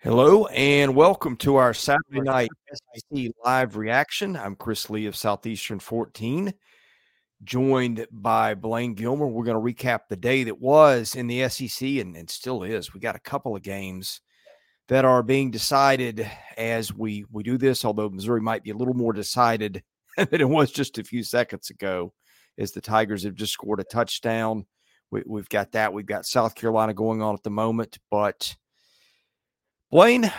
Hello and welcome to our Saturday night SEC live reaction. I'm Chris Lee of Southeastern 14, joined by Blayne Gilmer. We're going to recap the day that was in the SEC and, and still is. We got a couple of games that are being decided as we we do this, although Missouri might be a little more decided than it was just a few seconds ago, as the Tigers have just scored a touchdown. We, we've got that. We've got South Carolina going on at the moment, but – Blayne,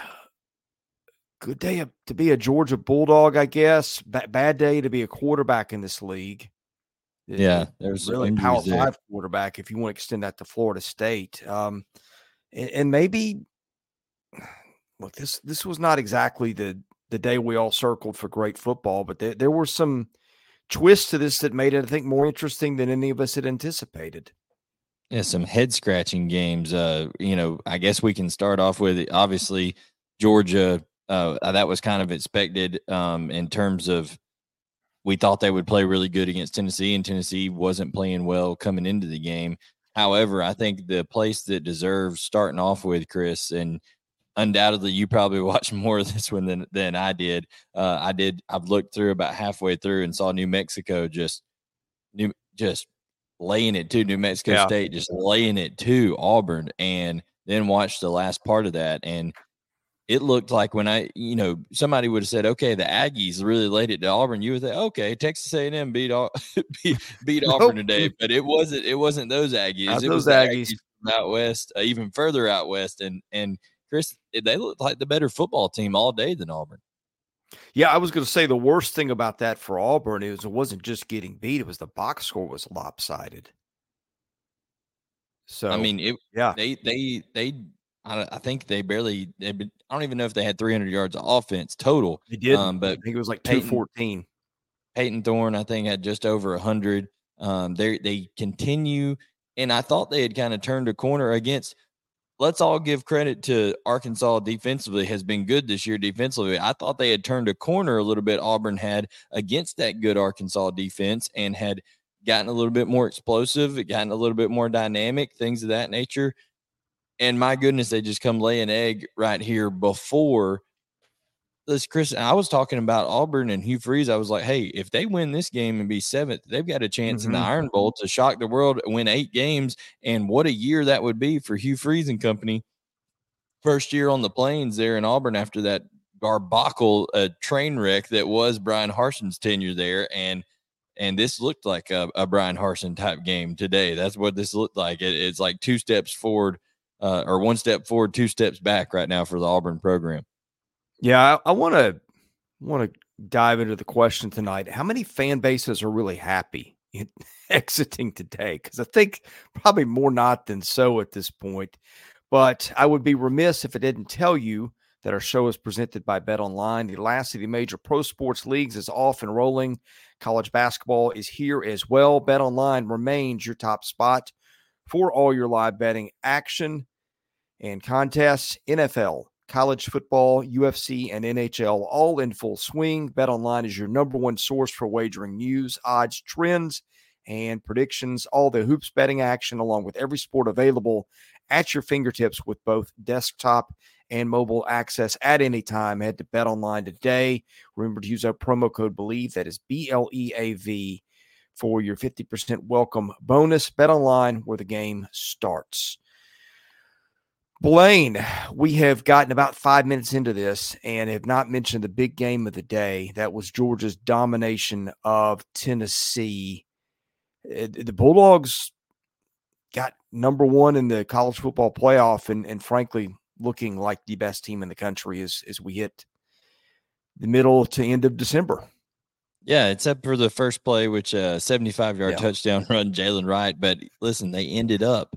good day to be a Georgia Bulldog, I guess. B- bad day to be a quarterback in this league. Yeah, there's really power there. five quarterback if you want to extend that to Florida State. Um, and, and maybe look this this was not exactly the the day we all circled for great football, but there, there were some twists to this that made it, I think, more interesting than any of us had anticipated. Yeah, some head scratching games. Uh, you know, I guess we can start off with obviously Georgia. Uh, that was kind of expected um, in terms of we thought they would play really good against Tennessee, and Tennessee wasn't playing well coming into the game. However, I think the place that deserves starting off with Chris, and undoubtedly you probably watched more of this one than than I did. Uh, I did. I've looked through about halfway through and saw New Mexico just new just laying it to New Mexico yeah. State, just laying it to Auburn, and then watch the last part of that. And it looked like when I, you know, somebody would have said, "Okay, the Aggies really laid it to Auburn." You would say, "Okay, Texas A&M beat beat, beat Auburn today," but it wasn't. It wasn't those Aggies. Not it was Aggies. Aggies out west, uh, even further out west, and and Chris, they looked like the better football team all day than Auburn. Yeah, I was going to say the worst thing about that for Auburn is it wasn't just getting beat; it was the box score was lopsided. So I mean, it, yeah, they they they. I, I think they barely. They, I don't even know if they had 300 yards of offense total. They did, um, but I think it was like 214. Payton Thorne, I think, had just over 100. Um, they they continue, and I thought they had kind of turned a corner against let's all give credit to Arkansas defensively has been good this year defensively. I thought they had turned a corner a little bit Auburn had against that good Arkansas defense and had gotten a little bit more explosive, gotten a little bit more dynamic, things of that nature. And my goodness, they just come lay an egg right here before this Chris. I was talking about Auburn and Hugh Freeze. I was like, hey, if they win this game and be seventh, they've got a chance mm-hmm. in the mm-hmm. Iron Bowl to shock the world, win eight games. And what a year that would be for Hugh Freeze and company. First year on the plains there in Auburn after that garbacle uh, train wreck that was Bryan Harsin's tenure there. And and this looked like a, a Bryan Harsin type game today. That's what this looked like. It, it's like two steps forward, uh, or one step forward, two steps back right now for the Auburn program. Yeah, I want to want to dive into the question tonight. How many fan bases are really happy in exiting today? Because I think probably more not than so at this point. But I would be remiss if I didn't tell you that our show is presented by Bet Online. The last of the major pro sports leagues is off and rolling. College basketball is here as well. Bet Online remains your top spot for all your live betting action and contests. NFL, college football, UFC, and NHL all in full swing. BetOnline is your number one source for wagering news, odds, trends, and predictions. All the hoops betting action, along with every sport available at your fingertips with both desktop and mobile access at any time. Head to BetOnline today. Remember to use our promo code BELIEVE, that is B L E A V, for your 50% welcome bonus. BetOnline, where the game starts. Blayne, we have gotten about five minutes into this and have not mentioned the big game of the day. That was Georgia's domination of Tennessee. Uh, the Bulldogs got number one in the college football playoff, and, and frankly, looking like the best team in the country as, as we hit the middle to end of December. Yeah, except for the first play, which uh 75 yard yeah. touchdown run, Jaylen Wright. But listen, they ended up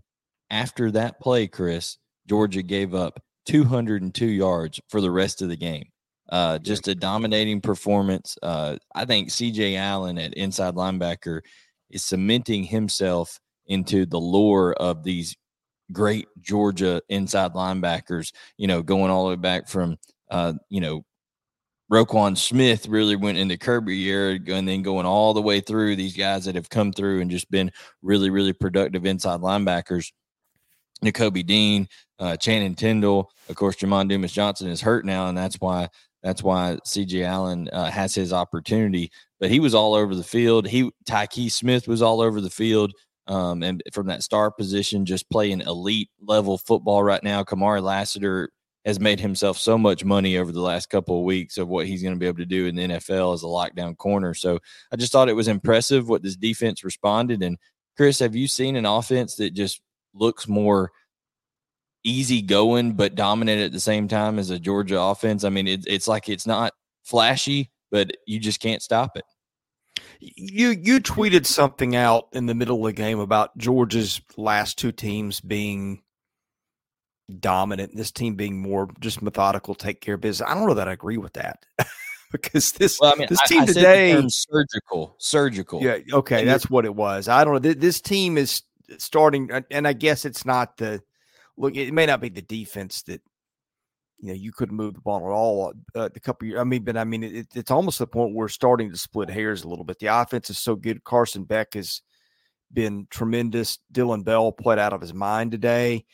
after that play, Chris Georgia gave up 202 yards for the rest of the game. Uh, just a dominating performance. Uh, I think CJ Allen at inside linebacker is cementing himself into the lore of these great Georgia inside linebackers, you know, going all the way back from, uh, you know, Roquan Smith really went into Kirby era and then going all the way through these guys that have come through and just been really, really productive inside linebackers. Nakobe Dean, uh, Channing Tindall. Of course, Jamon Dumas Johnson is hurt now, and that's why that's why CJ Allen uh, has his opportunity. But he was all over the field. He Tykee Smith was all over the field. Um, and from that star position, just playing elite level football right now. Kamari Lassiter has made himself so much money over the last couple of weeks of what he's going to be able to do in the NFL as a lockdown corner. So I just thought it was impressive what this defense responded. And Chris, have you seen an offense that just looks more easy going but dominant at the same time as a Georgia offense? I mean, it, it's like it's not flashy, but you just can't stop it. You you tweeted something out in the middle of the game about Georgia's last two teams being dominant, this team being more just methodical, take care of business. I don't know that I agree with that. because this well, I mean, this team I, I today surgical, surgical. Yeah, okay, and that's what it was. I don't know. This team is starting, and I guess it's not the look. It may not be the defense that you know you couldn't move the ball at all. Uh, a couple years, I mean, but I mean, it, it's almost the point where we're starting to split hairs a little bit. The offense is so good. Carson Beck has been tremendous. Dillon Bell played out of his mind today.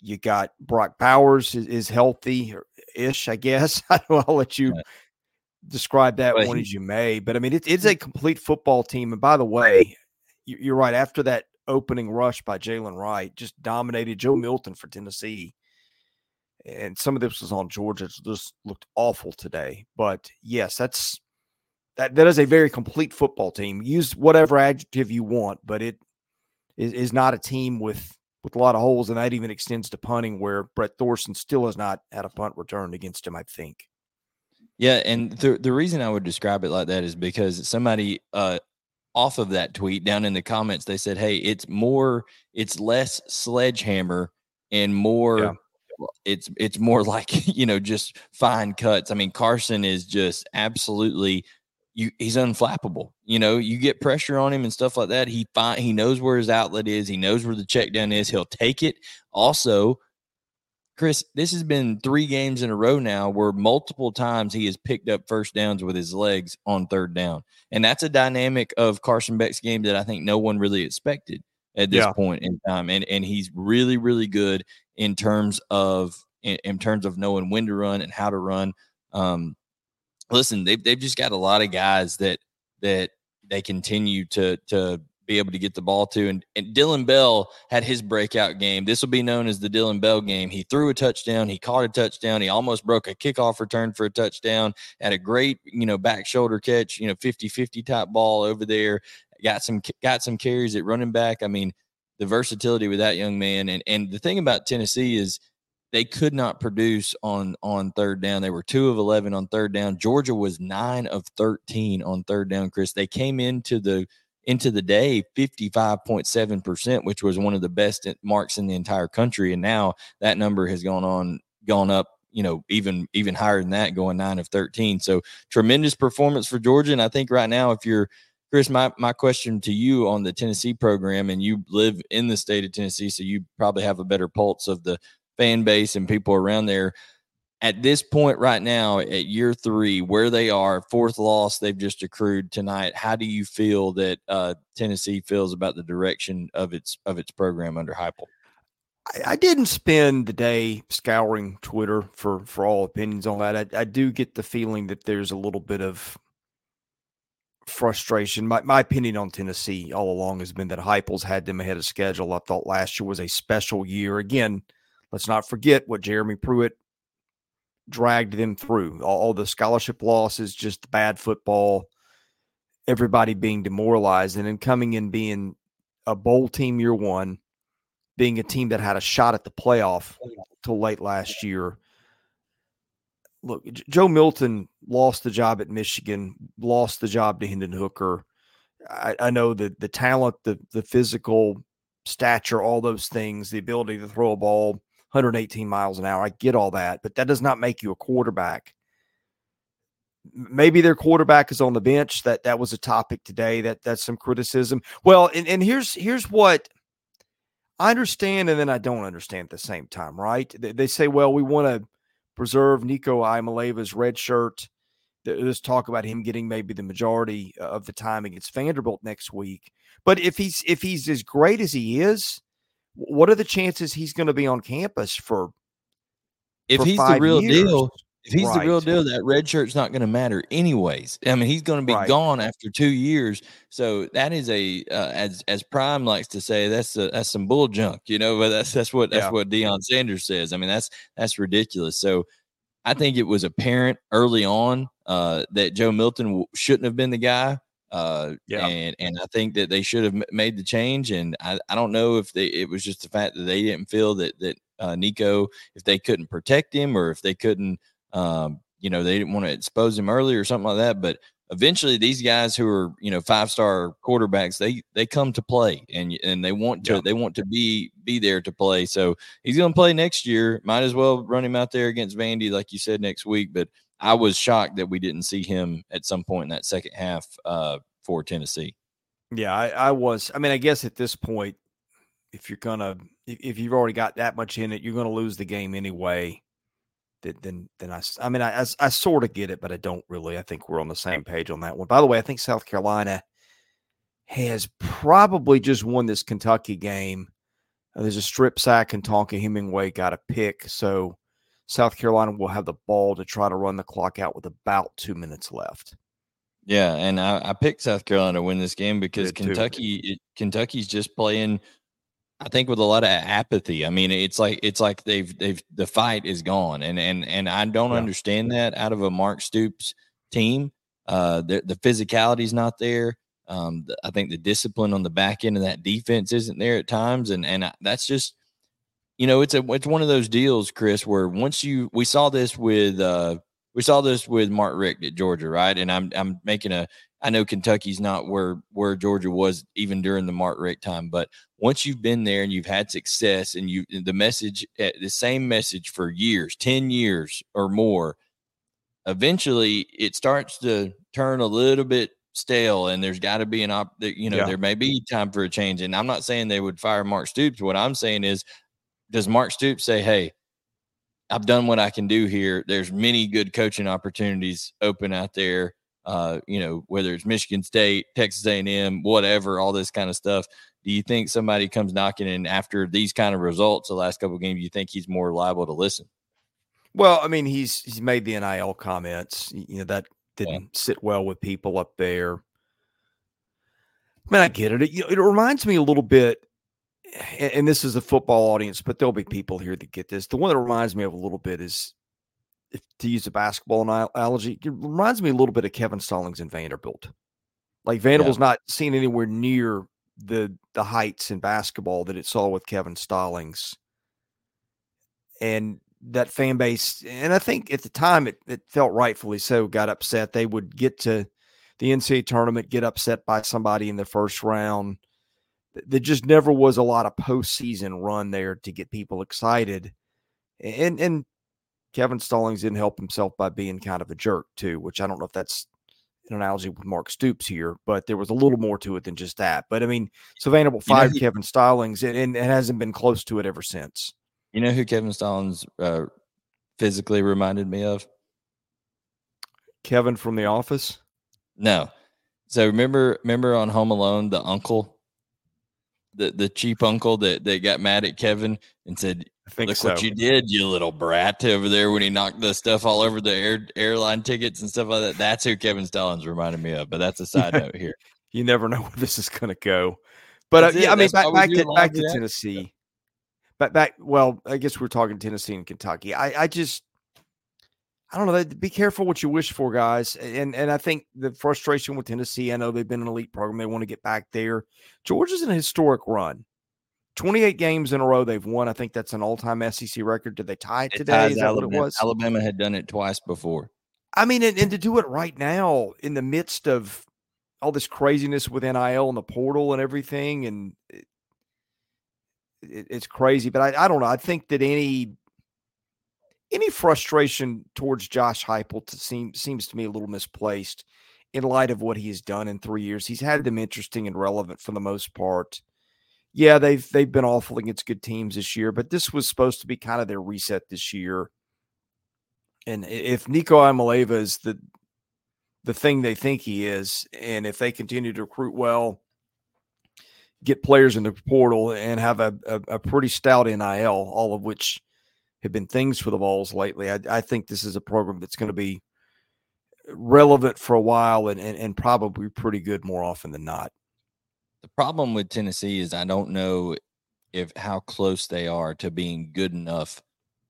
You got Brock Bowers is, is healthy ish, I guess. I will let you describe that well, one he, as you may, but I mean, it, it's a complete football team. And by the way, you're right. After that opening rush by Jaylen Wright, just dominated Joe Milton for Tennessee. And some of this was on Georgia. It just looked awful today. But yes, that's that that is a very complete football team. Use whatever adjective you want, but it is, is not a team with with a lot of holes, and that even extends to punting, where Brett Thorson still has not had a punt returned against him. I think. Yeah, and the the reason I would describe it like that is because somebody uh, off of that tweet down in the comments they said, "Hey, it's more, it's less sledgehammer and more." Yeah. It's it's more like you know just fine cuts. I mean Carson is just absolutely you he's unflappable. You know, you get pressure on him and stuff like that. He find he knows where his outlet is. He knows where the check down is. He'll take it. Also, Chris, this has been three games in a row now where multiple times he has picked up first downs with his legs on third down. And that's a dynamic of Carson Beck's game that I think no one really expected at this yeah. point in time. And and he's really, really good in terms of in, in terms of knowing when to run and how to run. Um, listen, they've they've just got a lot of guys that that they continue to to be able to get the ball to. And, and Dillon Bell had his breakout game. This will be known as the Dillon Bell game. He threw a touchdown. He caught a touchdown. He almost broke a kickoff return for a touchdown. Had a great, you know, back shoulder catch, you know, 50-50 type ball over there. Got some got some carries at running back. I mean, the versatility with that young man. And and the thing about Tennessee is – they could not produce on on third down. They were two of eleven on third down. Georgia was nine of thirteen on third down. Chris, they came into the into the day 55.7%, which was one of the best marks in the entire country. And now that number has gone on gone up, you know, even even higher than that, going nine of 13. So tremendous performance for Georgia. And I think right now, if you're Chris, my, my question to you on the Tennessee program, and you live in the state of Tennessee, so you probably have a better pulse of the fan base and people around there at this point right now at year three where they are fourth loss they've just accrued tonight how do you feel that uh, tennessee feels about the direction of its of its program under Heupel? I, I didn't spend the day scouring twitter for for all opinions on that I, I do get the feeling that there's a little bit of frustration. My, my opinion on Tennessee all along has been that Heupel's had them ahead of schedule. I thought last year was a special year. Again, Let's not forget what Jeremy Pruitt dragged them through. All, all the scholarship losses, just bad football, everybody being demoralized, and then coming in being a bowl team year one, being a team that had a shot at the playoff till late last year. Look, Joe Milton lost the job at Michigan, lost the job to Hendon Hooker. I, I know that the talent, the the physical stature, all those things, the ability to throw a ball 118 miles an hour. I get all that, but that does not make you a quarterback. Maybe their quarterback is on the bench. That that was a topic today. That that's some criticism. Well, and, and here's here's what I understand, and then I don't understand at the same time. Right? They, they say, well, we want to preserve Nico Iamaleava's red shirt. Let's talk about him getting maybe the majority of the time against Vanderbilt next week. But if he's if he's as great as he is, what are the chances he's going to be on campus for? If for he's the real years? deal, if he's the real deal, that red shirt's not going to matter anyways. I mean, he's going to be Right. gone after two years. So that is a uh, as as Prime likes to say, that's a, that's some bull junk, you know. But that's that's what that's Yeah. what Deion Sanders says. I mean, that's that's ridiculous. So I think it was apparent early on uh, that Joe Milton w- shouldn't have been the guy. Uh, Yeah. and and I think that they should have made the change. And I, I don't know if they it was just the fact that they didn't feel that that uh, Nico if they couldn't protect him or if they couldn't um, you know they didn't want to expose him early or something like that. But eventually, these guys who are you know five star quarterbacks they they come to play and and they want to Yeah. they want to be be there to play. So he's going to play next year. Might as well run him out there against Vandy, like you said, next week. But I was shocked that we didn't see him at some point in that second half uh, for Tennessee. Yeah, I, I was. I mean, I guess at this point, if you're gonna, if, you've already got that much in it, you're gonna lose the game anyway. Then, then, then I mean, I, I, I sort of get it, but I don't really. I think we're on the same page on that one. By the way, I think South Carolina has probably just won this Kentucky game. There's a strip sack, and Tonka Hemingway got a pick, so South Carolina will have the ball to try to run the clock out with about two minutes left. Yeah, and I, I picked South Carolina to win this game because. Kentucky it, Kentucky's just playing. I think with a lot of apathy. I mean, it's like it's like they've they've the fight is gone, and and and I don't Yeah. understand that out of a Mark Stoops team. Uh, the the physicality's not there. Um, the, I think the discipline on the back end of that defense isn't there at times, and and I, that's just you know it's a it's one of those deals, Chris, where once you we saw this with uh we saw this with Mark Richt at Georgia, right? And I'm I'm making a I know Kentucky's not where where Georgia was even during the Mark Richt time, but once you've been there and you've had success and you the message eh, the same message for years, 10 years or more, eventually it starts to turn a little bit stale and there's got to be an op you know Yeah. there may be time for a change and I'm not saying they would fire Mark Stoops what I'm saying is does Mark Stoops say hey I've done what I can do here there's many good coaching opportunities open out there uh you know whether it's Michigan State Texas A&M whatever all this kind of stuff do you think somebody comes knocking in after these kind of results the last couple of games you think he's more liable to listen Well, I mean, he's he's made the NIL comments. You know that didn't sit well with people up there. I mean, I get it. It, you know, it reminds me a little bit, and this is a football audience, but there'll be people here that get this. The one that reminds me of a little bit is, if to use a basketball analogy, it reminds me a little bit of Kevin Stallings and Vanderbilt. Like Vanderbilt's not seen anywhere near the the heights in basketball that it saw with Kevin Stallings and that fan base, and I think at the time it, it felt rightfully so, got upset. They would get to the NCAA tournament, get upset by somebody in the first round. Th- There just never was a lot of postseason run there to get people excited. And and Kevin Stallings didn't help himself by being kind of a jerk too, which I don't know if that's an analogy with Mark Stoops here, but there was a little more to it than just that. But I mean, so Vanderbilt You know, Kevin Stallings and, and it hasn't been close to it ever since. You know who Kevin Stallings uh, physically reminded me of? Kevin from The Office. No. So remember, remember on Home Alone, the uncle, the the cheap uncle that that got mad at Kevin and said, I think "Look so. what you did, you little brat!" Over there when he knocked the stuff all over the air, airline tickets and stuff like that. That's who Kevin Stallings reminded me of. But that's a side note here. you never know where this is going to go. But uh, yeah. I mean, back back to back to. Tennessee. Back back. Well, I guess we're talking Tennessee and Kentucky. I I just I don't know. Be careful what you wish for, guys. And and I think the frustration with Tennessee. I know they've been an elite program. They want to get back there. Georgia's in a historic run. 28 games in a row they've won. I think that's an all-time SEC record. Did they tie it It today? Is that what it Alabama. was? Alabama had done it twice before. I mean, and, and to do it right now in the midst of all this craziness with NIL and the portal and everything, and it, it- it's crazy. But I, I don't know. I think that any any frustration towards Josh Heupel to seem seems to me a little misplaced in light of what he has done in three years. He's had them interesting and relevant for the most part. Yeah, they've they've been awful against good teams this year, but this was supposed to be kind of their reset this year. And if Nico Iamaleava is the the thing they think he is, and if they continue to recruit well, get players in the portal and have a, a, a pretty stout NIL, all of which have been things for the Vols lately. I, I think this is a program that's going to be relevant for a while and, and, and probably pretty good more often than not. The problem with Tennessee is I don't know if how close they are to being good enough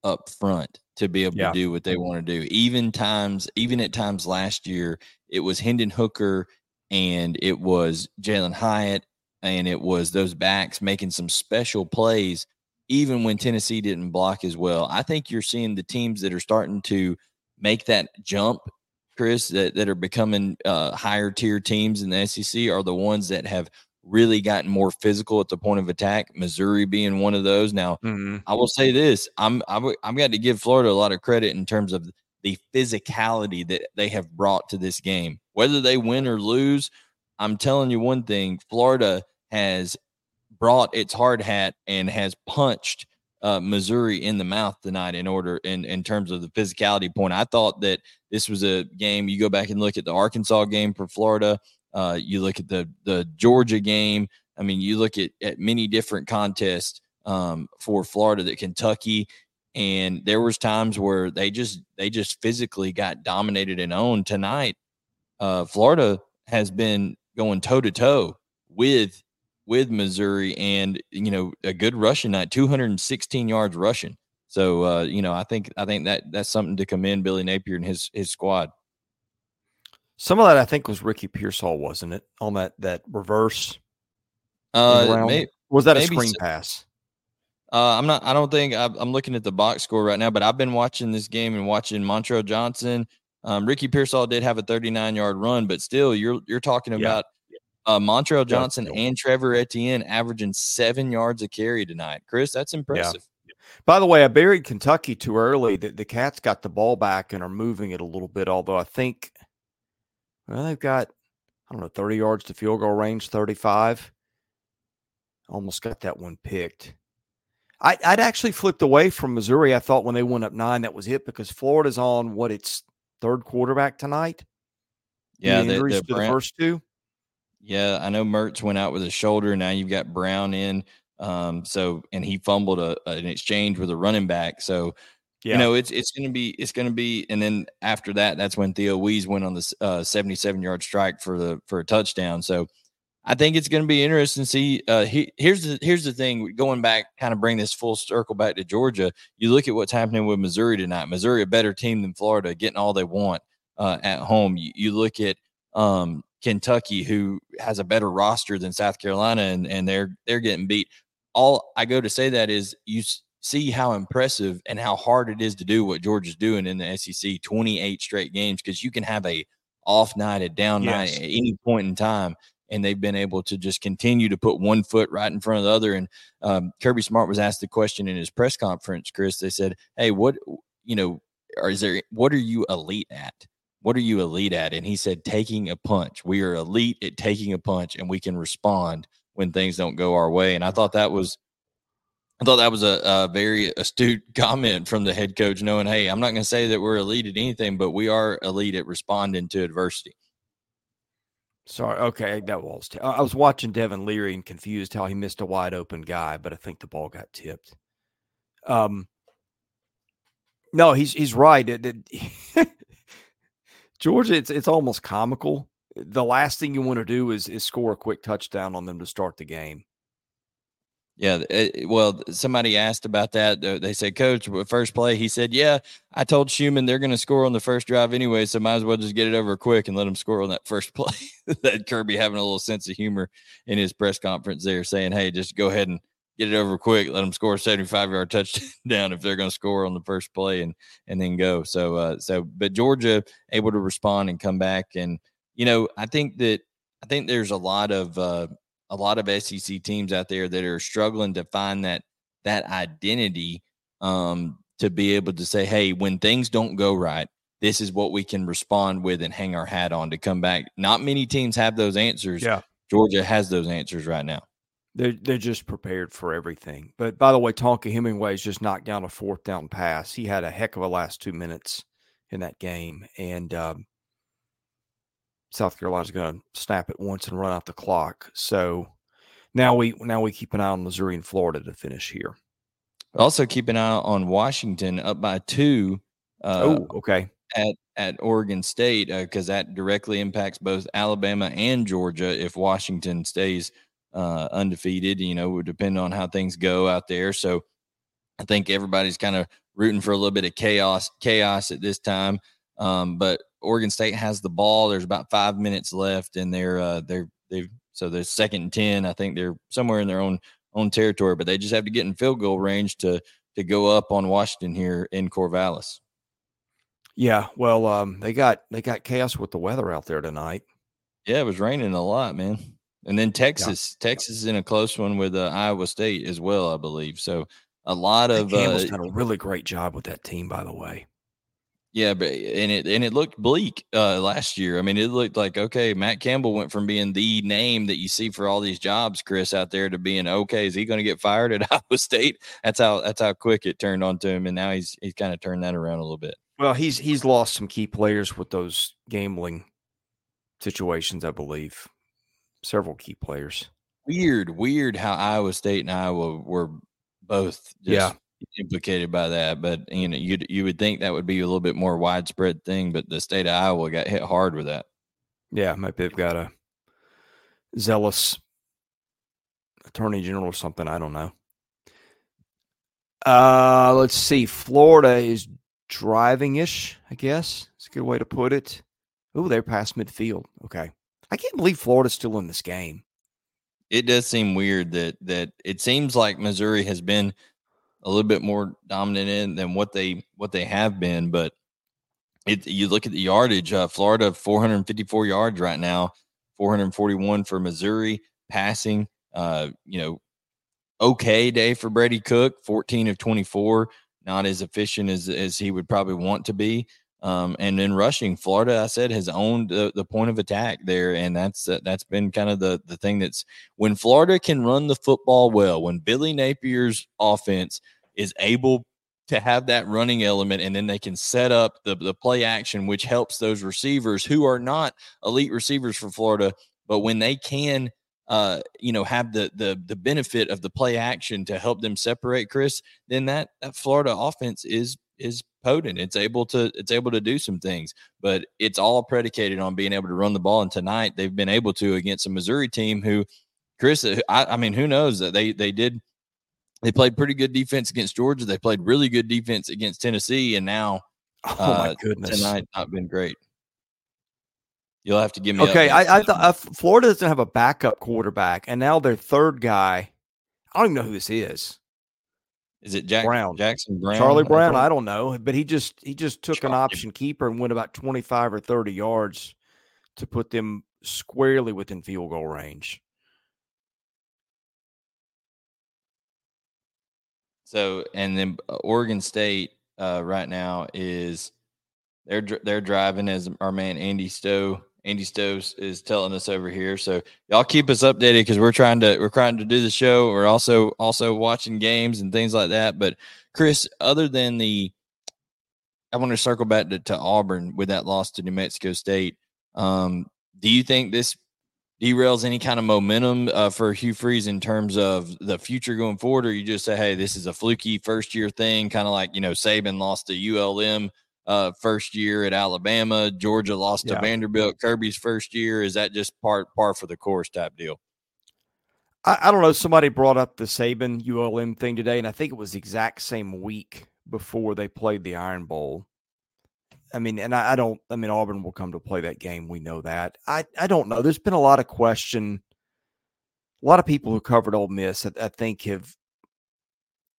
up front to be able yeah. to do what they want to do. Even times, even at times last year, it was Hendon Hooker and it was Jalin Hyatt and it was those backs making some special plays, even when Tennessee didn't block as well. I think you're seeing the teams that are starting to make that jump, Chris, that, that are becoming uh, higher tier teams in the SEC are the ones that have really gotten more physical at the point of attack. Missouri being one of those. Now, mm-hmm. I will say this: I'm i have got to give Florida a lot of credit in terms of the physicality that they have brought to this game. Whether they win or lose, I'm telling you one thing: Florida has brought its hard hat and has punched uh, Missouri in the mouth tonight in order in in terms of the physicality point. I thought that this was a game. You go back and look at the Arkansas game for Florida. Uh, you look at the the Georgia game. I mean, you look at at many different contests um, for Florida that Kentucky, and there was times where they just they just physically got dominated and owned. Tonight, uh, Florida has been going toe to toe with with Missouri, and you know a good rushing night, 216 yards rushing. So uh, you know, I think I think that that's something to commend Billy Napier and his his squad. Some of that I think was Ricky Pearsall, wasn't it? On that that reverse. Uh, may, was that a screen so. pass? Uh, I'm not. I don't think I'm looking at the box score right now, but I've been watching this game and watching Montrell Johnson. Um, Ricky Pearsall did have a 39 yard run, but still, you're you're talking about. Uh, Montrell Johnson yeah. and Trevor Etienne averaging seven yards a carry tonight. Chris, that's impressive. Yeah. By the way, I buried Kentucky too early. The, the Cats got the ball back and are moving it a little bit. Although I think well, they've got, I don't know, 30 yards to field goal range, 35. Almost got that one picked. I, would actually flipped away from Missouri. I thought when they went up nine, that was it because Florida's on what its third quarterback tonight. Yeah, the injuries the, the first two. Yeah, I know Mertz went out with a shoulder. Now you've got Brown in. Um, so and he fumbled a, an exchange with a running back. So yeah. You know, it's it's gonna be it's gonna be, and then after that, that's when Theo Wease went on the uh, 77 yard strike for the for a touchdown. So I think it's going to be interesting to see. Uh, he, here's the here's the thing. Going back, kind of bring this full circle back to Georgia. You look at what's happening with Missouri tonight. Missouri, a better team than Florida, getting all they want uh, at home. You, you look at um, Kentucky, who has a better roster than South Carolina, and and they're they're getting beat. All I go to say that is you see how impressive and how hard it is to do what Georgia's doing in the SEC 28 straight games because you can have a off night, a down yes. night at any point in time. And they've been able to just continue to put one foot right in front of the other. And um, Kirby Smart was asked the question in his press conference, Chris. They said, Hey, what, you know, or is there, what are you elite at? What are you elite at? And he said, taking a punch. We are elite at taking a punch and we can respond when things don't go our way. And I thought that was I thought that was a, a, very astute comment from the head coach, knowing, hey, I'm not going to say that we're elite at anything, but we are elite at responding to adversity. Sorry. Okay. That was, t- I was watching Devin Leary and confused how he missed a wide open guy, but I think the ball got tipped. Um, no, he's, he's right. It, it, Georgia, it's, it's almost comical. The last thing you want to do is, is score a quick touchdown on them to start the game. Yeah, it, eh, eh, well, somebody asked about that. They said, "Coach, first play." He said, "Yeah, I told Schumann they're going to score on the first drive anyway, so might as well just get it over quick and let them score on that first play." that Kirby having a little sense of humor in his press conference there, saying, "Hey, just go ahead and get it over quick. Let them score a seventy-five yard touchdown if they're going to score on the first play and and then go." So, uh, so, but Georgia able to respond and come back, and you know, I think that I think there's a lot of uh, a lot of SEC teams out there that are struggling to find that that identity um, to be able to say, hey, when things don't go right, this is what we can respond with and hang our hat on to come back. Not many teams have those answers. Yeah. Georgia has those answers right now. They're they're just prepared for everything. But by the way, Tonka Hemingway's just knocked down a fourth down pass. He had a heck of a last two minutes in that game, and um, South Carolina's going to snap it once and run out the clock. So Now we now we keep an eye on Missouri and Florida to finish here. Also keep an eye on Washington up by two. Uh, oh, okay. At at Oregon State because uh, that directly impacts both Alabama and Georgia if Washington stays uh, undefeated. You know, would depend on how things go out there. So I think everybody's kind of rooting for a little bit of chaos chaos at this time. Um, but Oregon State has the ball. There's about five minutes left, and they're uh, they're they've so they're second and ten. I think they're somewhere in their own own territory, but they just have to get in field goal range to to go up on Washington here in Corvallis. Yeah, well, um, they got they got chaos with the weather out there tonight. Yeah, it was raining a lot, man. And then Texas, yeah. Texas is in a close one with uh, Iowa State as well, I believe. So a lot of Campbell's uh, done a really great job with that team, by the way. Yeah, but and it and it looked bleak uh, last year. I mean, it looked like okay, Matt Campbell went from being the name that you see for all these jobs, Chris, out there, to being okay. Is he going to get fired at Iowa State? That's how that's how quick it turned on to him, and now he's he's kind of turned that around a little bit. Well, he's he's lost some key players with those gambling situations, I believe. Several key players. Weird, weird how Iowa State and Iowa were both yeah implicated by that. But you know, you you would think that would be a little bit more widespread thing, but the state of Iowa got hit hard with that. Yeah, maybe they've got a zealous attorney general or something. I don't know. Uh, let's see. Florida is driving ish, I guess. It's a good way to put it. Oh, they're past midfield. Okay. I can't believe Florida's still in this game. It does seem weird that that it seems like Missouri has been a little bit more dominant in than what they what they have been, but it you look at the yardage, uh, Florida 454 yards right now, 441 for Missouri passing. Uh, you know, okay day for Brady Cook, 14 of 24 not as efficient as as he would probably want to be. Um, and then rushing, Florida, I said, has owned the, the point of attack there, and that's uh, that's been kind of the the thing that's when Florida can run the football well, when Billy Napier's offense is able to have that running element, and then they can set up the the play action, which helps those receivers who are not elite receivers for Florida, but when they can uh, you know, have the the the benefit of the play action to help them separate Chris, then that, that Florida offense is is potent. It's able to it's able to do some things, but it's all predicated on being able to run the ball. And tonight they've been able to against a Missouri team who, Chris, uh, I, I mean, who knows that they they did they played pretty good defense against Georgia. They played really good defense against Tennessee, and now oh my uh, goodness, tonight not been great. You'll have to give me. Okay, I, I thought uh, Florida doesn't have a backup quarterback, and now their third guy. I don't even know who this is. Is it Jack, Brown? Jackson Brown? Charlie Brown? I don't know, but he just he just took Charlie. an option keeper and went about twenty five or thirty yards to put them squarely within field goal range. So, and then uh, Oregon State uh, right now is they're they're driving as our man Andy Stowe Andy Stoves is telling us over here. So y'all keep us updated because we're trying to we're trying to do the show. We're also also watching games and things like that. But Chris, other than the, I want to circle back to, to Auburn with that loss to New Mexico State. Um, do you think this derails any kind of momentum uh, for Hugh Freeze in terms of the future going forward, or you just say, hey, this is a fluky first year thing, kind of like you know Saban lost to ULM uh, first year at Alabama. Georgia lost yeah. to Vanderbilt. Kirby's first year. Is that just part par for the course type deal? I, I, don't know. Somebody brought up the Saban ULM thing today, and I think it was the exact same week before they played the Iron Bowl. I mean, and I, I don't. I mean, Auburn will come to play that game. We know that. I I don't know. There's been a lot of question. A lot of people who covered Ole Miss, I, I think, have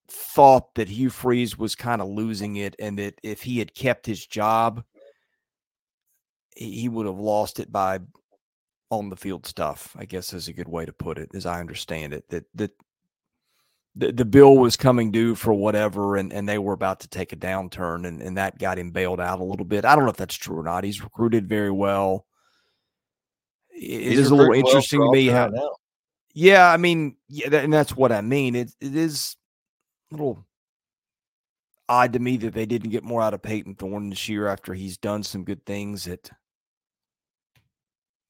thought that Hugh Freeze was kind of losing it and that if he had kept his job, he would have lost it by on the field stuff, I guess is a good way to put it, as I understand it. That that the, the bill was coming due for whatever and, and they were about to take a downturn and, and that got him bailed out a little bit. I don't know if that's true or not. He's recruited very well. It He's is a little interesting well to me how yeah, I mean, yeah, and that's what I mean. It it is little odd to me that they didn't get more out of Payton Thorne this year after he's done some good things at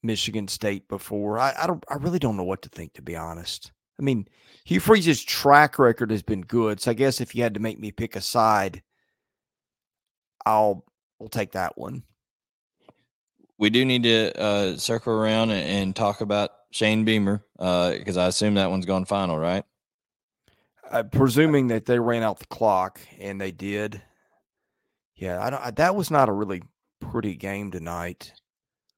Michigan State before. I, I don't. I really don't know what to think, to be honest. I mean, Hugh Freeze's track record has been good, so I guess if you had to make me pick a side, I'll we'll take that one. We do need to uh, circle around and, and, talk about Shane Beamer because uh, I assume that one's gone final, right? Uh, presuming that they ran out the clock, and they did. Yeah, I don't. I, that was not a really pretty game tonight.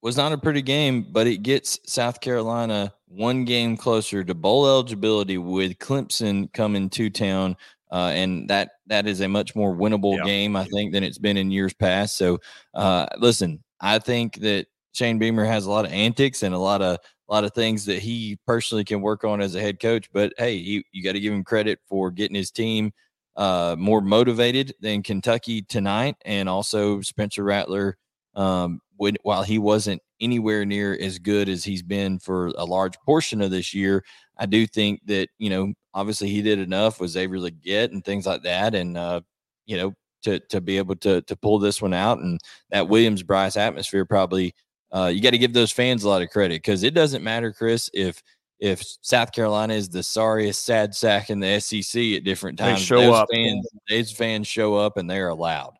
Was not a pretty game, but it gets South Carolina one game closer to bowl eligibility with Clemson coming to town uh, and that that is a much more winnable yeah. game, I think, than it's been in years past. So, uh, listen, I think that Shane Beamer has a lot of antics and a lot of a lot of things that he personally can work on as a head coach. But hey, you, you got to give him credit for getting his team uh, more motivated than Kentucky tonight, and also Spencer Rattler. Um, when, while he wasn't anywhere near as good as he's been for a large portion of this year, I do think that you know obviously he did enough was with Xavier Legette and things like that, and uh, you know to to be able to to pull this one out and that Williams Brice atmosphere probably uh, you got to give those fans a lot of credit because it doesn't matter, Chris, if if South Carolina is the sorriest sad sack in the SEC at different times, they show those up. Fans, those fans show up and they're allowed.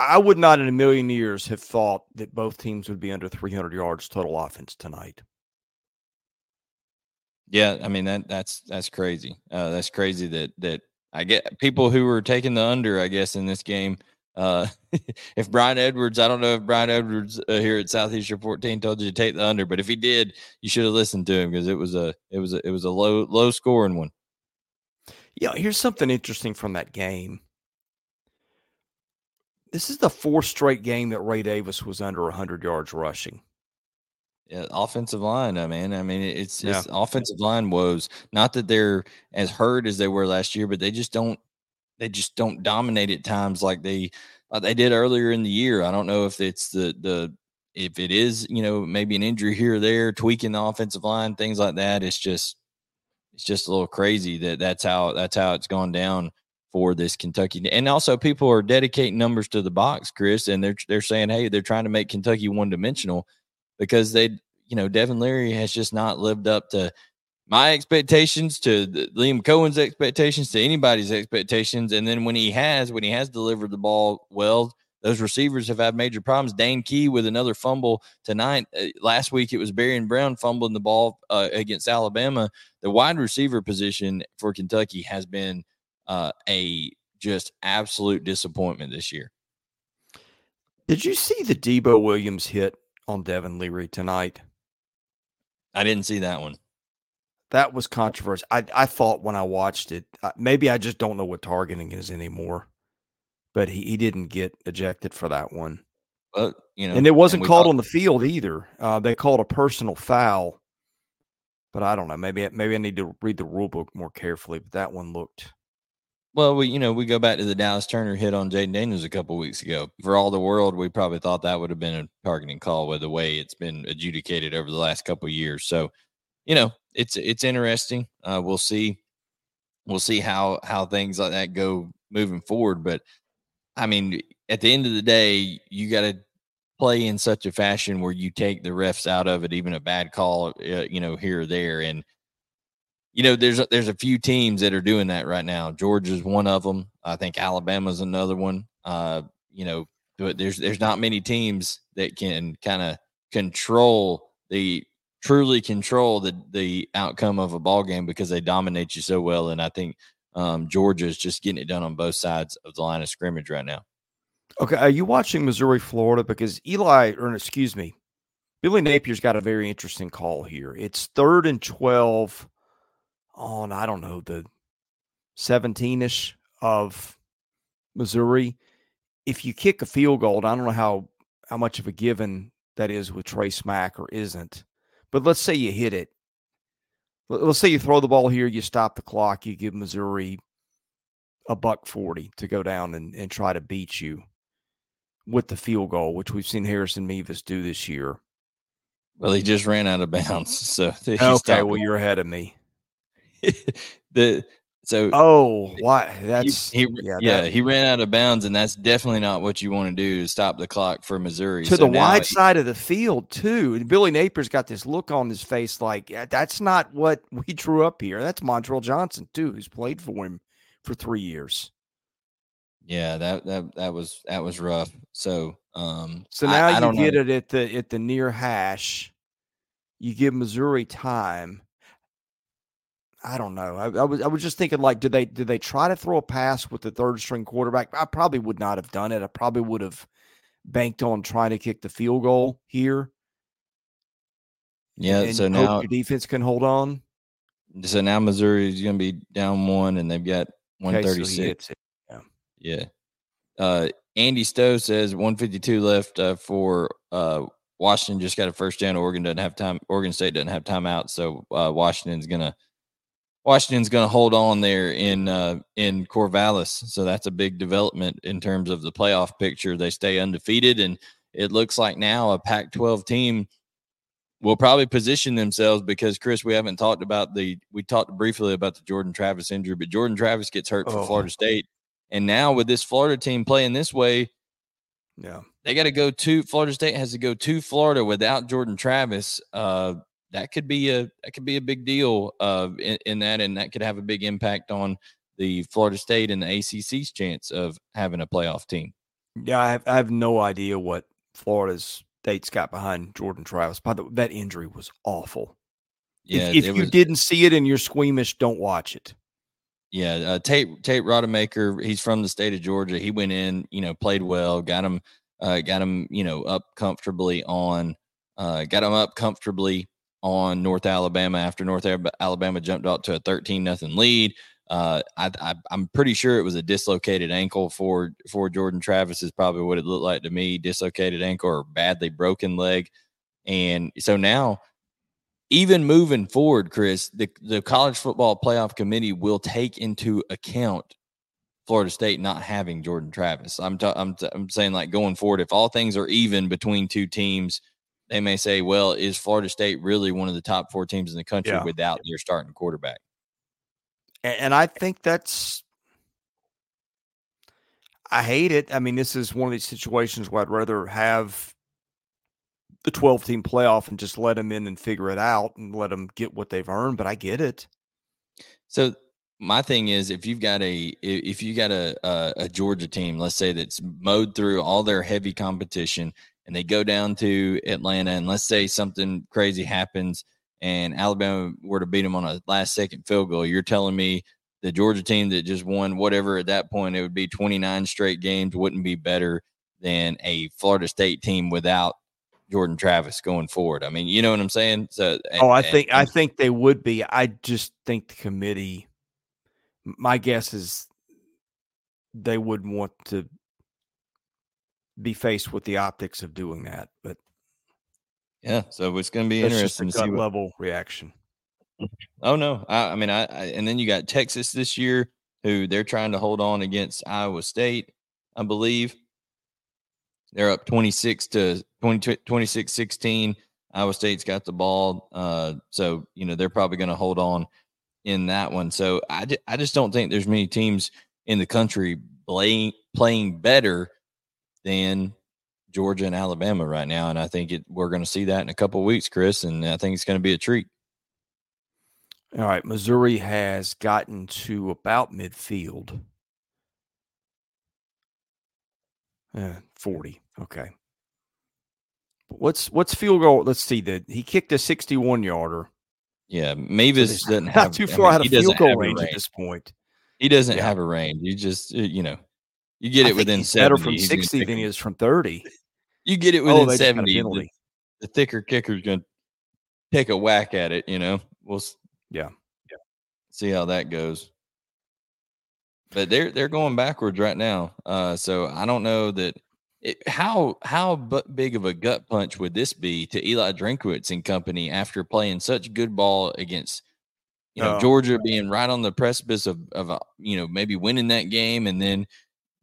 I would not in a million years have thought that both teams would be under 300 yards total offense tonight. Yeah, I mean that that's that's crazy. Uh, that's crazy that that I get people who were taking the under. I guess in this game, uh, if Brian Edwards, I don't know if Brian Edwards uh, here at Southeastern 14 told you to take the under, but if he did, you should have listened to him because it was a it was a, it was a low low scoring one. Yeah, here's something interesting from that game. This is the fourth straight game that Ray Davis was under 100 yards rushing. Yeah, offensive line. I mean, I mean, it's yeah. it's offensive line woes. Not that they're as hurt as they were last year, but they just don't they just don't dominate at times like they like they did earlier in the year. I don't know if it's the the if it is you know maybe an injury here or there, tweaking the offensive line, things like that. It's just it's just a little crazy that that's how that's how it's gone down for this Kentucky. And also, people are dedicating numbers to the box, Chris, and they're they're saying, hey, they're trying to make Kentucky one dimensional because they, you know, Devin Leary has just not lived up to my expectations, to the, Liam Coen's expectations, to anybody's expectations. And then when he has, when he has delivered the ball well, those receivers have had major problems. Dane Key with another fumble tonight. Uh, last week it was Barion Brown fumbling the ball uh, against Alabama. The wide receiver position for Kentucky has been uh, a just absolute disappointment this year. Did you see the Debo Williams hit on Devin Leary tonight. I didn't see that one. That was controversial. I, I thought when I watched it, uh, maybe I just don't know what targeting is anymore, but he, he didn't get ejected for that one. But, you know, and it wasn't and called on the field either. Uh, they called a personal foul, but I don't know. Maybe maybe I need to read the rule book more carefully. But that one looked well, we you know we go back to the Dallas Turner hit on Jayden Daniels a couple weeks ago. For all the world, we probably thought that would have been a targeting call with the way it's been adjudicated over the last couple years. So, you know, it's it's interesting. Uh, we'll see, we'll see how how things like that go moving forward. But I mean, at the end of the day, you got to play in such a fashion where you take the refs out of it, even a bad call, uh, you know, here or there, and you know, there's a, there's a few teams that are doing that right now. Georgia's one of them. I think Alabama's another one. Uh, you know, but there's there's not many teams that can kind of control the truly control the the outcome of a ball game because they dominate you so well. And I think um, Georgia is just getting it done on both sides of the line of scrimmage right now. Okay, are you watching Missouri, Florida? Because Eli, or excuse me, Billy Napier's got a very interesting call here. It's third and twelve on, I don't know, the 17 ish of Missouri. If you kick a field goal, I don't know how, how much of a given that is with Trey Smack or isn't, but let's say you hit it. Let's say you throw the ball here, you stop the clock, you give Missouri a buck 40 to go down and, and try to beat you with the field goal, which we've seen Harrison Mevis do this year. Well, he just ran out of bounds. So okay, well, you're ahead of me. the So oh, why? That's he, he yeah, yeah that- he ran out of bounds, and that's definitely not what you want to do to stop the clock for Missouri. to So the wide he- side of the field too. And Billy Napier's got this look on his face like that's not what we drew up here. That's Montrell Johnson too, who's played for him for three years. Yeah, that that that was that was rough. So um, So now I you don't get know. it at the at the near hash. You give Missouri time. I don't know. I, I was I was just thinking like, did they did they try to throw a pass with the third string quarterback? I probably would not have done it. I probably would have banked on trying to kick the field goal here. Yeah, so now your defense can hold on. so now Missouri is going to be down one, and they've got one thirty six. Okay, so thirty he six. hits it. Yeah. Uh, Andy Stowe says 152 left uh, for uh, Washington. Just got a first down. Oregon doesn't have time. Oregon State doesn't have timeout, so uh, Washington's gonna Washington's gonna hold on there in uh, in Corvallis. So that's a big development in terms of the playoff picture. They stay undefeated, and it looks like now a Pac-12 team will probably position themselves because Chris, we haven't talked about the we talked briefly about the Jordan Travis injury, but Jordan Travis gets hurt for Oh. Florida State. And now with this Florida team playing this way, Yeah. they got to go to Florida State has to go to Florida without Jordan Travis. Uh, that could be a that could be a big deal uh, in, in that, and that could have a big impact on the Florida State and the ACC's chance of having a playoff team. Yeah, I have, I have no idea what Florida's State's got behind Jordan Travis. By the way, that injury was awful. Yeah, if if you was- didn't see it and you're squeamish, don't watch it. Yeah, uh, Tate Tate Rodemaker, he's from the state of Georgia. He went in, you know, played well, got him, uh, got him, you know, up comfortably on, uh, got him up comfortably on North Alabama after North Alabama jumped out to a thirteen nothing lead. Uh, I, I I'm pretty sure it was a dislocated ankle for for Jordan Travis is probably what it looked like to me. Dislocated ankle or badly broken leg, and so now even moving forward, Chris, the, the college football playoff committee will take into account Florida State not having Jordan Travis. I'm ta- I'm t- I'm saying like going forward, if all things are even between two teams, they may say, well, is Florida State really one of the top four teams in the country Yeah. without their starting quarterback? A- And I think that's I hate it. I mean, this is one of these situations where I'd rather have the 12 team playoff and just let them in and figure it out and let them get what they've earned, but I get it. So my thing is, if you've got a if you got a, a a Georgia team, let's say that's mowed through all their heavy competition, and they go down to Atlanta, and let's say something crazy happens, and Alabama were to beat them on a last second field goal, you're telling me the Georgia team that just won whatever at that point it would be 29 straight games wouldn't be better than a Florida State team without Jordan Travis going forward. I mean, you know what I'm saying? So Oh, I and- think I think they would be. I just think the committee. My guess is they wouldn't want to be faced with the optics of doing that, but yeah. So it's going to be interesting to see what, level reaction. Oh no, I, I mean, I, I and then you got Texas this year, who they're trying to hold on against Iowa State, I believe. They're up 26 to 20, 26 16. Iowa State's got the ball. Uh, so, you know, they're probably going to hold on in that one. So I, I just don't think there's many teams in the country playing, playing better than Georgia and Alabama right now. And I think it, we're going to see that in a couple of weeks, Chris. And I think it's going to be a treat. All right, Missouri has gotten to about midfield. Uh, 40. Okay. What's what's field goal? Let's see that he kicked a 61 yarder. Yeah, So Mevis he's doesn't not have too I far mean, out of field goal a range at this point. He doesn't Yeah. have a range. You just uh, you know, you get I it think within better from 60 than he is from 30. You get it Oh, within they just got a 70. The, the thicker kicker's going to take a whack at it. You know, we'll s- Yeah. see how that goes. But they're they're going backwards right now. Uh, so I don't know that. It, how how big of a gut punch would this be to Eli Drinkwitz and company after playing such good ball against you know Oh. Georgia being right on the precipice of of uh, you know maybe winning that game and then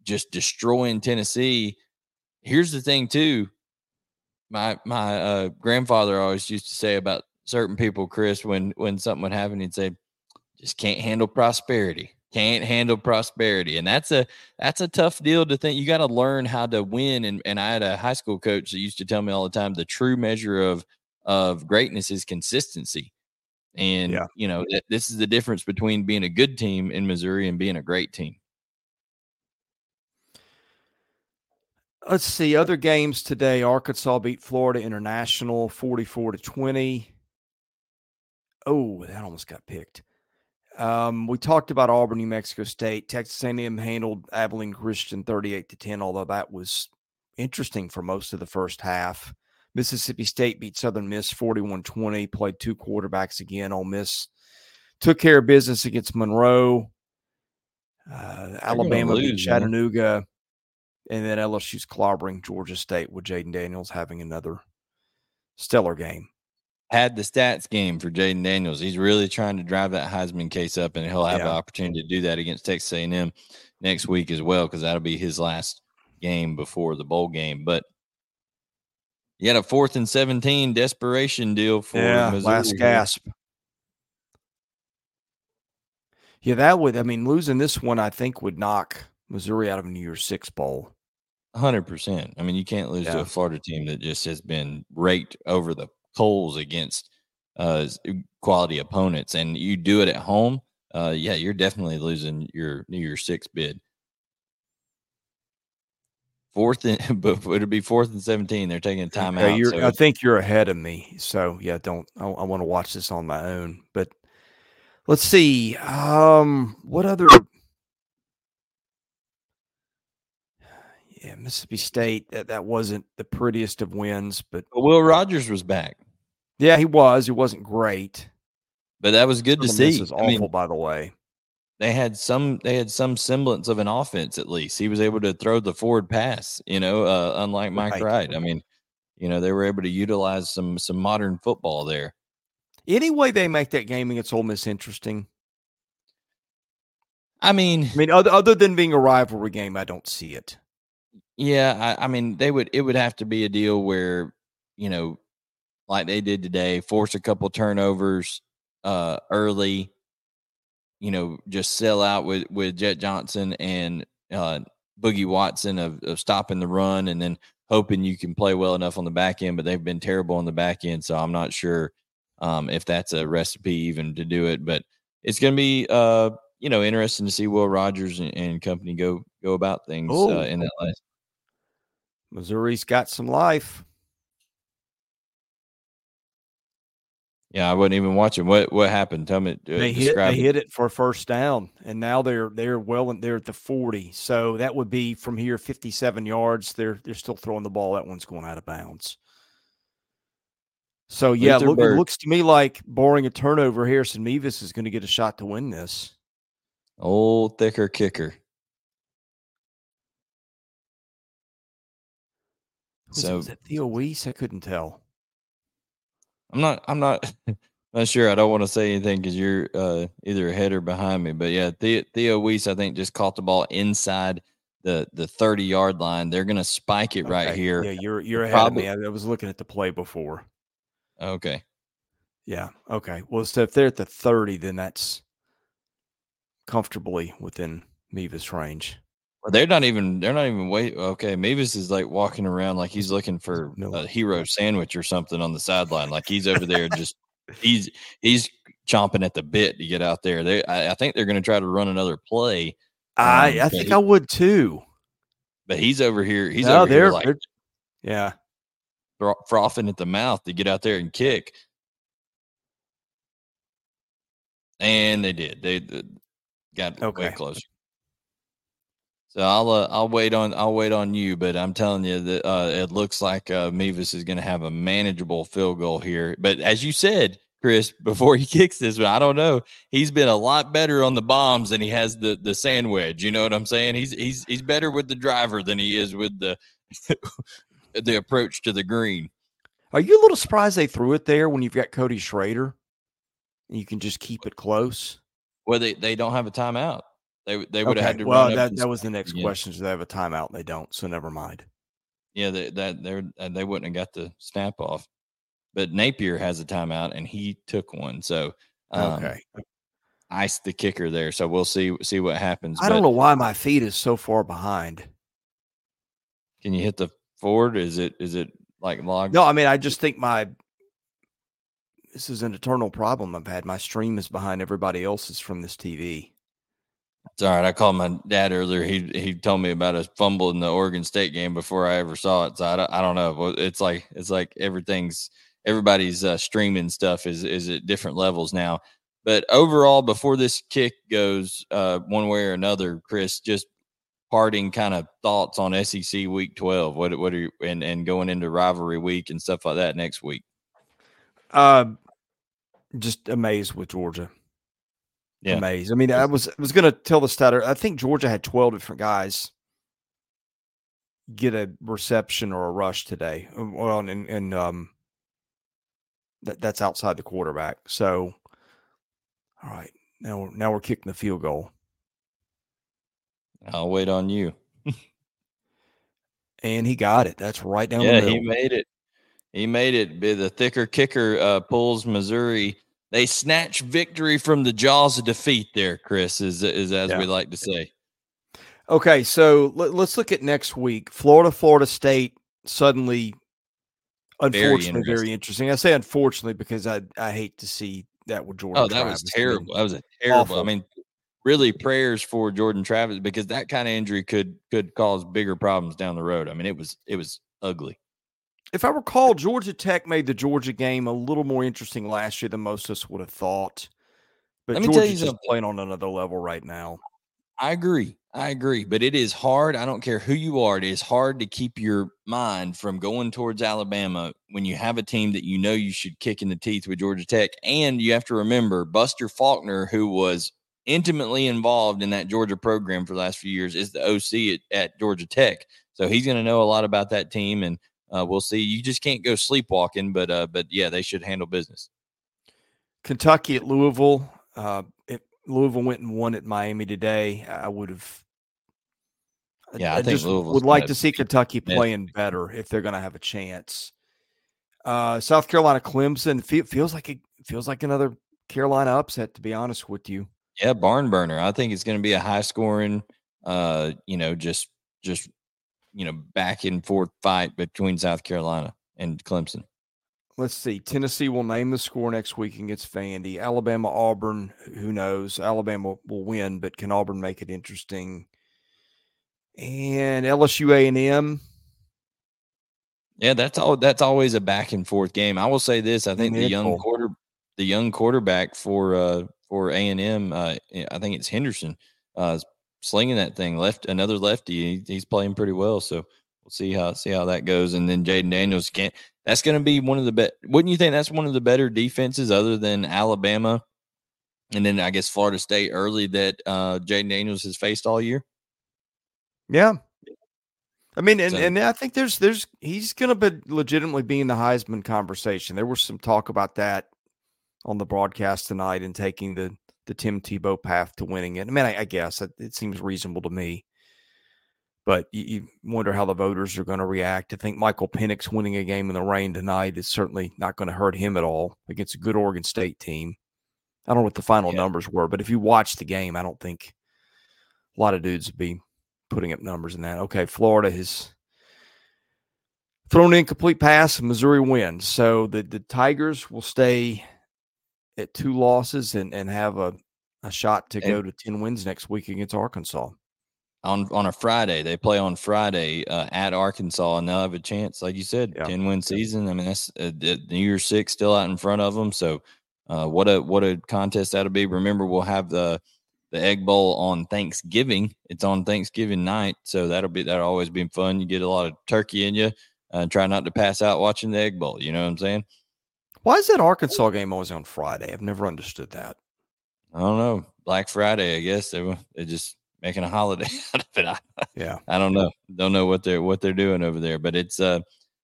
just destroying Tennessee. Here's the thing too. My my uh, grandfather always used to say about certain people, Chris, when when something would happen, he'd say, just can't handle prosperity. Can't handle prosperity, and that's a that's a tough deal to think. You got to learn how to win. And and I had a high school coach that used to tell me all the time the true measure of of greatness is consistency. And yeah. you know th- this is the difference between being a good team in Missouri and being a great team. Let's see other games today. Arkansas beat Florida International 44 to 20. Oh, that almost got picked. Um, we talked about Auburn, New Mexico State. Texas A&M handled Abilene Christian 38 to 10, although that was interesting for most of the first half. Mississippi State beat Southern Miss 41-20, played two quarterbacks again. Ole Miss took care of business against Monroe. Uh, Alabama lose, beat Chattanooga. And then LSU's clobbering Georgia State with Jayden Daniels having another stellar game had the stats game for Jayden Daniels. He's really trying to drive that Heisman case up, and he'll have yeah. the opportunity to do that against Texas A&M next week as well, because that'll be his last game before the bowl game. But you had a fourth and seventeen desperation deal for yeah, Missouri. last gasp. Yeah, that would. I mean, losing this one, I think, would knock Missouri out of a New Year's Six bowl. Hundred percent. I mean, you can't lose yeah. to a Florida team that just has been raked over the coals against uh, quality opponents, and you do it at home, uh, yeah, you're definitely losing your New Year's Six bid. Fourth and but it'll be fourth and seventeen. They're taking time okay, out. So I think you're ahead of me. So yeah, don't I, I want to watch this on my own. But let's see. Um, what other yeah, Mississippi State. That, that wasn't the prettiest of wins, but Will Rogers was back. Yeah, he was. He wasn't great, but that was good to see. This is awful, I mean, by the way. They had some. They had some semblance of an offense at least. He was able to throw the forward pass. You know, uh, unlike Mike right. Wright. I mean, you know, they were able to utilize some some modern football there. Any way they make that game against Ole Miss interesting. I mean, I mean, other other than being a rivalry game, I don't see it. Yeah, I, I mean, they would. It would have to be a deal where you know like they did today, force a couple turnovers uh, early, you know, just sell out with, with Jett Johnson and uh, Boogie Watson of, of stopping the run and then hoping you can play well enough on the back end, but they've been terrible on the back end. So I'm not sure um, if that's a recipe even to do it, but it's going to be, uh, you know, interesting to see Will Rogers and, and company go go about things uh, in that last. Missouri's got some life. Yeah, I wasn't even watching. What what happened? Tell me. Uh, they hit they it. hit it for first down, and now they're they're well they're at the forty. So that would be from here fifty seven yards. They're they're still throwing the ball. That one's going out of bounds. So yeah, look, it looks to me like boring a turnover. Harrison Mevis is going to get a shot to win this. Old thicker kicker. So it, was it Theo Wease? I couldn't tell. I'm not. I'm not. Not sure. I don't want to say anything because you're uh, either ahead or behind me. But yeah, Theo, Theo Wease, I think, just caught the ball inside the the 30 yard line. They're going to spike it okay. right here. Yeah, you're you're ahead Probably. of me. I, I was looking at the play before. Okay. Yeah. Okay. Well, so if they're at the 30, then that's comfortably within Mevis range. Well, they're not even. They're not even wait. Okay, Mevis is like walking around like he's looking for no. a hero sandwich or something on the sideline. Like he's over there just. He's he's chomping at the bit to get out there. They, I, I think they're going to try to run another play. Um, I I think he, I would too. But he's over here. He's no, over here like, yeah, frothing at the mouth to get out there and kick. And they did. They, they got okay. way closer. So I'll uh, I'll wait on I'll wait on you, but I'm telling you that uh, it looks like uh, Mevis is going to have a manageable field goal here. But as you said, Chris, before he kicks this one, I don't know. He's been a lot better on the bombs than he has the the sand wedge. You know what I'm saying? He's he's he's better with the driver than he is with the the approach to the green. Are you a little surprised they threw it there when you've got Cody Schrader? And you can just keep it close. Well, they, they don't have a timeout. They they would okay. have had to. Well, that, that was the next question. So they have a timeout and they don't. So never mind. Yeah, they, that they uh, they wouldn't have got the snap off, but Napier has a timeout and he took one. So um, okay, ice the kicker there. So we'll see see what happens. I But don't know why my feet is so far behind. Can you hit the forward? Is it is it like logged? No, I mean I just think my this is an eternal problem I've had. My stream is behind everybody else's from this TV. It's all right. I called my dad earlier. He he told me about a fumble in the Oregon State game before I ever saw it. So I don't, I don't know. It's like it's like everything's everybody's uh, streaming stuff is is at different levels now. But overall, before this kick goes uh, one way or another, Chris, just parting kind of thoughts on SEC Week Twelve. What what are you and and going into rivalry week and stuff like that next week? Uh, just amazed with Georgia. Yeah. Amazed. I mean, I was was gonna tell the stutter. I think Georgia had twelve different guys get a reception or a rush today. Uh, Well, and and um, that that's outside the quarterback. So, all right, now we're now we're kicking the field goal, I'll wait on you. and he got it. That's right down yeah, he made it. He made it. Be The thicker kicker uh, pulls Missouri. They snatch victory from the jaws of defeat. There, Chris is is as Yeah. we like to say. Okay, so let, us look at next week. Florida, Florida State suddenly, unfortunately, very interesting. interesting. I say unfortunately because I I hate to see that with Jordan. Oh, that was Travis. Mean, terrible. That was a terrible. I mean, really prayers for Jordan Travis because that kind of injury could could cause bigger problems down the road. I mean, it was it was ugly. If I recall, Georgia Tech made the Georgia game a little more interesting last year than most of us would have thought. But Let me tell Georgia's you just playing on another level right now. I agree. I agree. But it is hard. I don't care who you are. It is hard to keep your mind from going towards Alabama when you have a team that you know you should kick in the teeth with Georgia Tech. And you have to remember Buster Faulkner, who was intimately involved in that Georgia program for the last few years, is the OC at, at Georgia Tech. So he's going to know a lot about that team. And uh, we'll see. You just can't go sleepwalking. But, uh, but yeah, they should handle business. Kentucky at Louisville. Uh, if Louisville went and won at Miami today, I would have. Yeah, I think just would like gonna see Kentucky playing better if they're going to have a chance. Uh, South Carolina, Clemson fe- feels like it feels like another Carolina upset. To be honest with you, Yeah, barn burner. I think it's going to be a high scoring, uh, you know, just just you know, back and forth fight between South Carolina and Clemson. let's see. Tennessee will name the score next week against Vandy. Alabama, Auburn. Who knows? Alabama will win, but can Auburn make it interesting? And LSU A and M. Yeah, that's all. That's always a back and forth game. I will say this: I think the young quarter, the young quarterback for uh for A and M, uh, I think it's Henderson, uh, is slinging that thing left another lefty. He, he's playing pretty well, so we'll see how see how that goes. And then Jayden Daniels can't. That's going to be one of the best. Wouldn't you think that's one of the better defenses other than Alabama? And then I guess Florida State early that uh Jayden Daniels has faced all year. Yeah. I mean, and, So- and I think there's there's he's gonna be legitimately be in the Heisman conversation. There was some talk about that on the broadcast tonight and taking the the Tim Tebow path to winning it. I mean, I, I guess it, it seems reasonable to me. But you, you wonder how the voters are going to react. I think Michael Penix winning a game in the rain tonight is certainly not going to hurt him at all against a good Oregon State team. I don't know what the final Yeah. numbers were, but if you watch the game, I don't think a lot of dudes would be putting up numbers in that. Okay, Florida has thrown an incomplete pass and Missouri wins. So the, the Tigers will stay at two losses and, and have a, a shot to And- go to 10 wins next week against Arkansas. on on a Friday. They play on Friday uh, at Arkansas, and they'll have a chance, like you said, Yeah. ten win season. I mean, that's uh, the New Year's Six still out in front of them. So, uh, what a what a contest that'll be. Remember, we'll have the the Egg Bowl on Thanksgiving. It's on Thanksgiving night, so that'll be that'll always be fun. You get a lot of turkey in you. Uh, try not to pass out watching the Egg Bowl. You know what I'm saying? Why is that Arkansas game always on Friday? I've never understood that. I don't know. Black Friday, I guess they were they're just making a holiday out of it. I, Yeah. I don't know. Don't know what they're what they're doing over there, but it's uh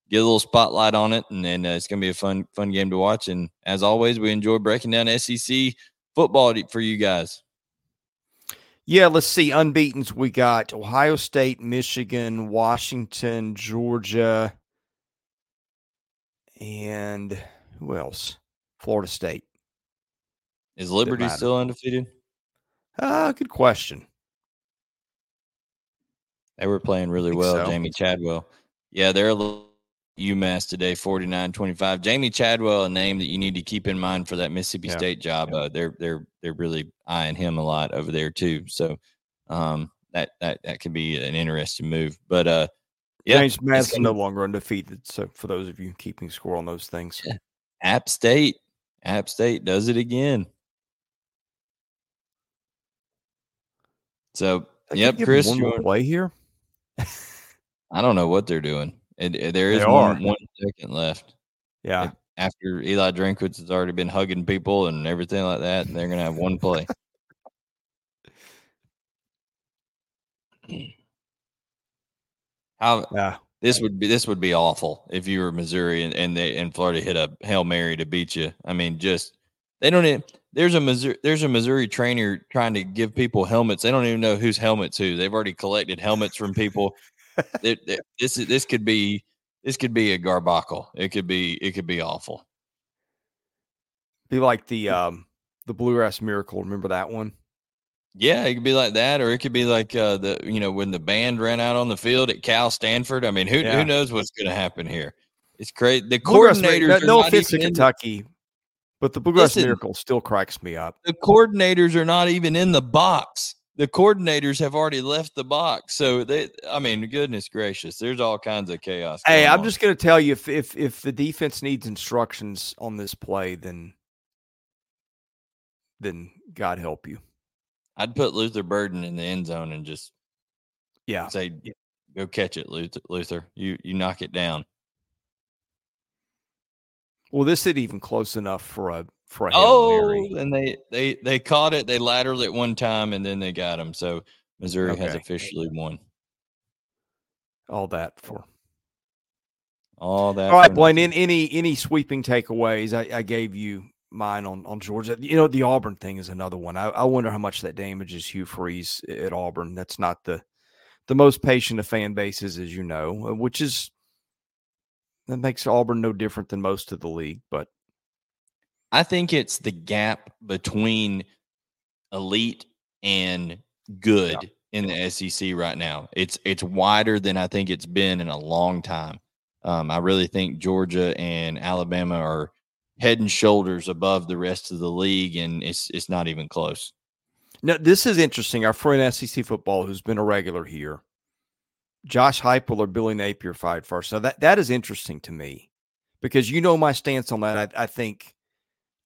get a little spotlight on it, and then uh, it's gonna be a fun fun game to watch. And as always, we enjoy breaking down SEC football for you guys. Yeah, let's see. Unbeaten's we got Ohio State, Michigan, Washington, Georgia, and who else? Florida State. Is Liberty still undefeated? Uh, good question. They were playing really well, so. Jamey Chadwell. Yeah, they're a little UMass today, 49-25. Jamey Chadwell, a name that you need to keep in mind for that Mississippi Yeah. State job. Yeah. Uh, they're they're they're really eyeing him a lot over there too. So um, that that that could be an interesting move. But uh, yeah, James Madison no longer undefeated. So for those of you keeping score on those things, Yeah. App State, App State does it again. So could yep, Chris, one you play here. I don't know what they're doing. It, it- there is one, one second left. Yeah, after Eli Drinkwitz has already been hugging people and everything like that, they're gonna have one play. How yeah. This would be this would be awful if you were Missouri and, and they and Florida hit a hail mary to beat you. I mean, just they don't. Even, there's a Missouri there's a Missouri trainer trying to give people helmets. They don't even know whose helmets who. They've already collected helmets from people. It- it- this this could be this could be a garbacle. It could be it could be awful. Be like the um the Bluegrass Miracle. Remember that one? Yeah, it could be like that, or it could be like uh, the you know when the band ran out on the field at Cal Stanford. I mean, who Yeah. who knows what's going to happen here? It's crazy. The Bluegrass coordinators, no, are no offense to Kentucky, but the Bluegrass Listen. Miracle still cracks me up. the coordinators are not even in the box. The coordinators have already left the box. So they, I mean, goodness gracious, there's all kinds of chaos. Hey, I'm on. just going to tell you if if if the defense needs instructions on this play, then then God help you. I'd put Luther Burden in the end zone and just Yeah, say, "Go catch it, Luther. Luther, you you knock it down." Well, this isn't even close enough for a for a Oh, and they they they caught it. They lateraled it one time, and then they got him. So Missouri has officially won. all that for. All that. All right, Blayne. In, any any sweeping takeaways? I, I gave you mine on on Georgia. You know, the Auburn thing is another one. I, I wonder how much that damages Hugh Freeze at Auburn. That's not the the most patient of fan bases, as you know, uh, which is that makes Auburn no different than most of the league. But I think it's the gap between elite and good in the SEC right now. It's it's wider than I think it's been in a long time. Um, I really think Georgia and Alabama are head and shoulders above the rest of the league, and it's it's not even close. Now, this is interesting. Our friend SEC football, who's been a regular here, Josh Heupel or Billy Napier fired first. So that that is interesting to me because you know my stance on that. I, I think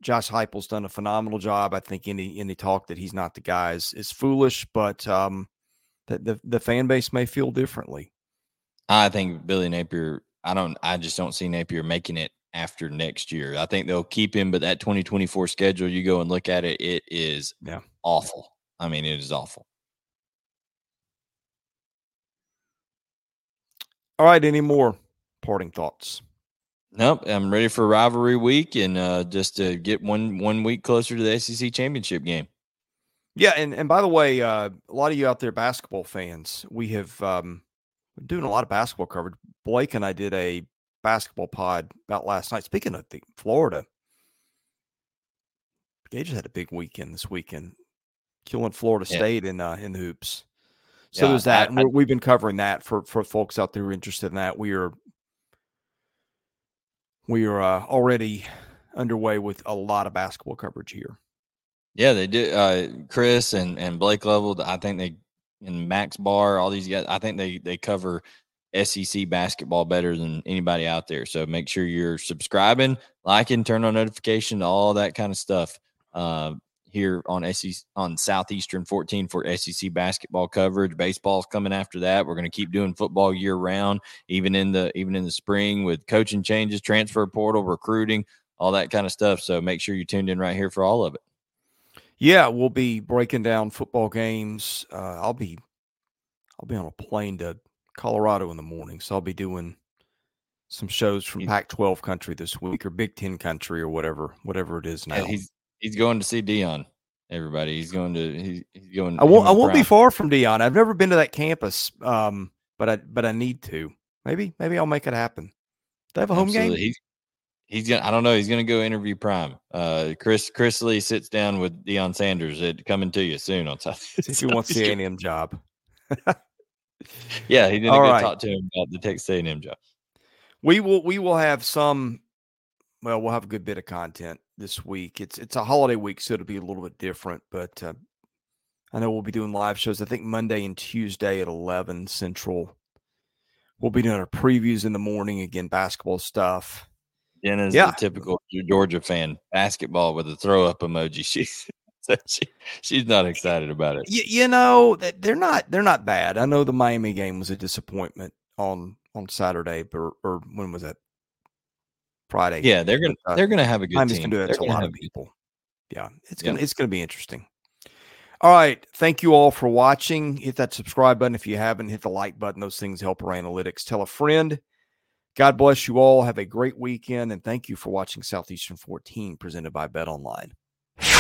Josh Heupel's done a phenomenal job. I think any any talk that he's not the guy is, is foolish, but um, the, the the fan base may feel differently. I think Billy Napier. I don't. I just don't see Napier making it after next year. I think they'll keep him, but that 2024 schedule, you go and look at it, it is Yeah. awful. I mean, it is awful. All right, any more parting thoughts? Nope, I'm ready for rivalry week and uh, just to get one one week closer to the SEC championship game. Yeah, and and by the way, uh, a lot of you out there basketball fans, we have um, been doing a lot of basketball coverage. Blake and I did a basketball pod about last night. Speaking of the Florida, Gage had a big weekend this weekend, killing Florida Yeah. State in uh, in the hoops. So Yeah, there's that. I- I- we've been covering that for for folks out there who are interested in that. We are we are uh, already underway with a lot of basketball coverage here. Yeah, they did. Uh, Chris and and Blake Level, I think they and Max Barr, all these guys. I think they they cover SEC basketball better than anybody out there. So make sure you're subscribing, liking, turn on notification, all that kind of stuff. Uh, here on SEC on Southeastern 14 for SEC basketball coverage. Baseball's coming after that. We're going to keep doing football year round, even in the even in the spring with coaching changes, transfer portal, recruiting, all that kind of stuff. So make sure you tuned in right here for all of it. Yeah, we'll be breaking down football games. Uh, I'll be I'll be on a plane to Colorado in the morning, so I'll be doing some shows from You- Pac-12 country this week or Big Ten country or whatever whatever it is now. Yeah, he's he's going to see Deion. Everybody, he's going to he's, he's going. I won't I won't be far from Deion. I've never been to that campus, um, but I but I need to. Maybe maybe I'll make it happen. They have a home Absolutely. game. He's he's gonna. I don't know. He's gonna go interview Prime. Uh, Chris Chris Lee sits down with Deion Sanders. It coming to you soon on top. If he wants the A&M job. yeah, he didn't right. talk to him about the Texas A&M job. We will we will have some well, we'll have a good bit of content this week. It's it's a holiday week, so it'll be a little bit different, but uh, I know we'll be doing live shows. I think Monday and Tuesday at 11 Central. We'll be doing our previews in the morning again, basketball stuff. Jenna's Yeah. the typical Georgia fan, basketball with a throw up emoji. She, so she she's not excited about it. You, you know, th- they're not they're not bad. I know the Miami game was a disappointment on on Saturday, but or when was that? Friday. Yeah, they're gonna uh, they're gonna have a good Miami's team. gonna do that to a lot of people. Yeah, it's gonna it's gonna be interesting. All right, thank you all for watching. Hit that subscribe button if you haven't. Hit the like button; those things help our analytics. Tell a friend. God bless you all. Have a great weekend, and thank you for watching Southeastern 14, presented by BetOnline.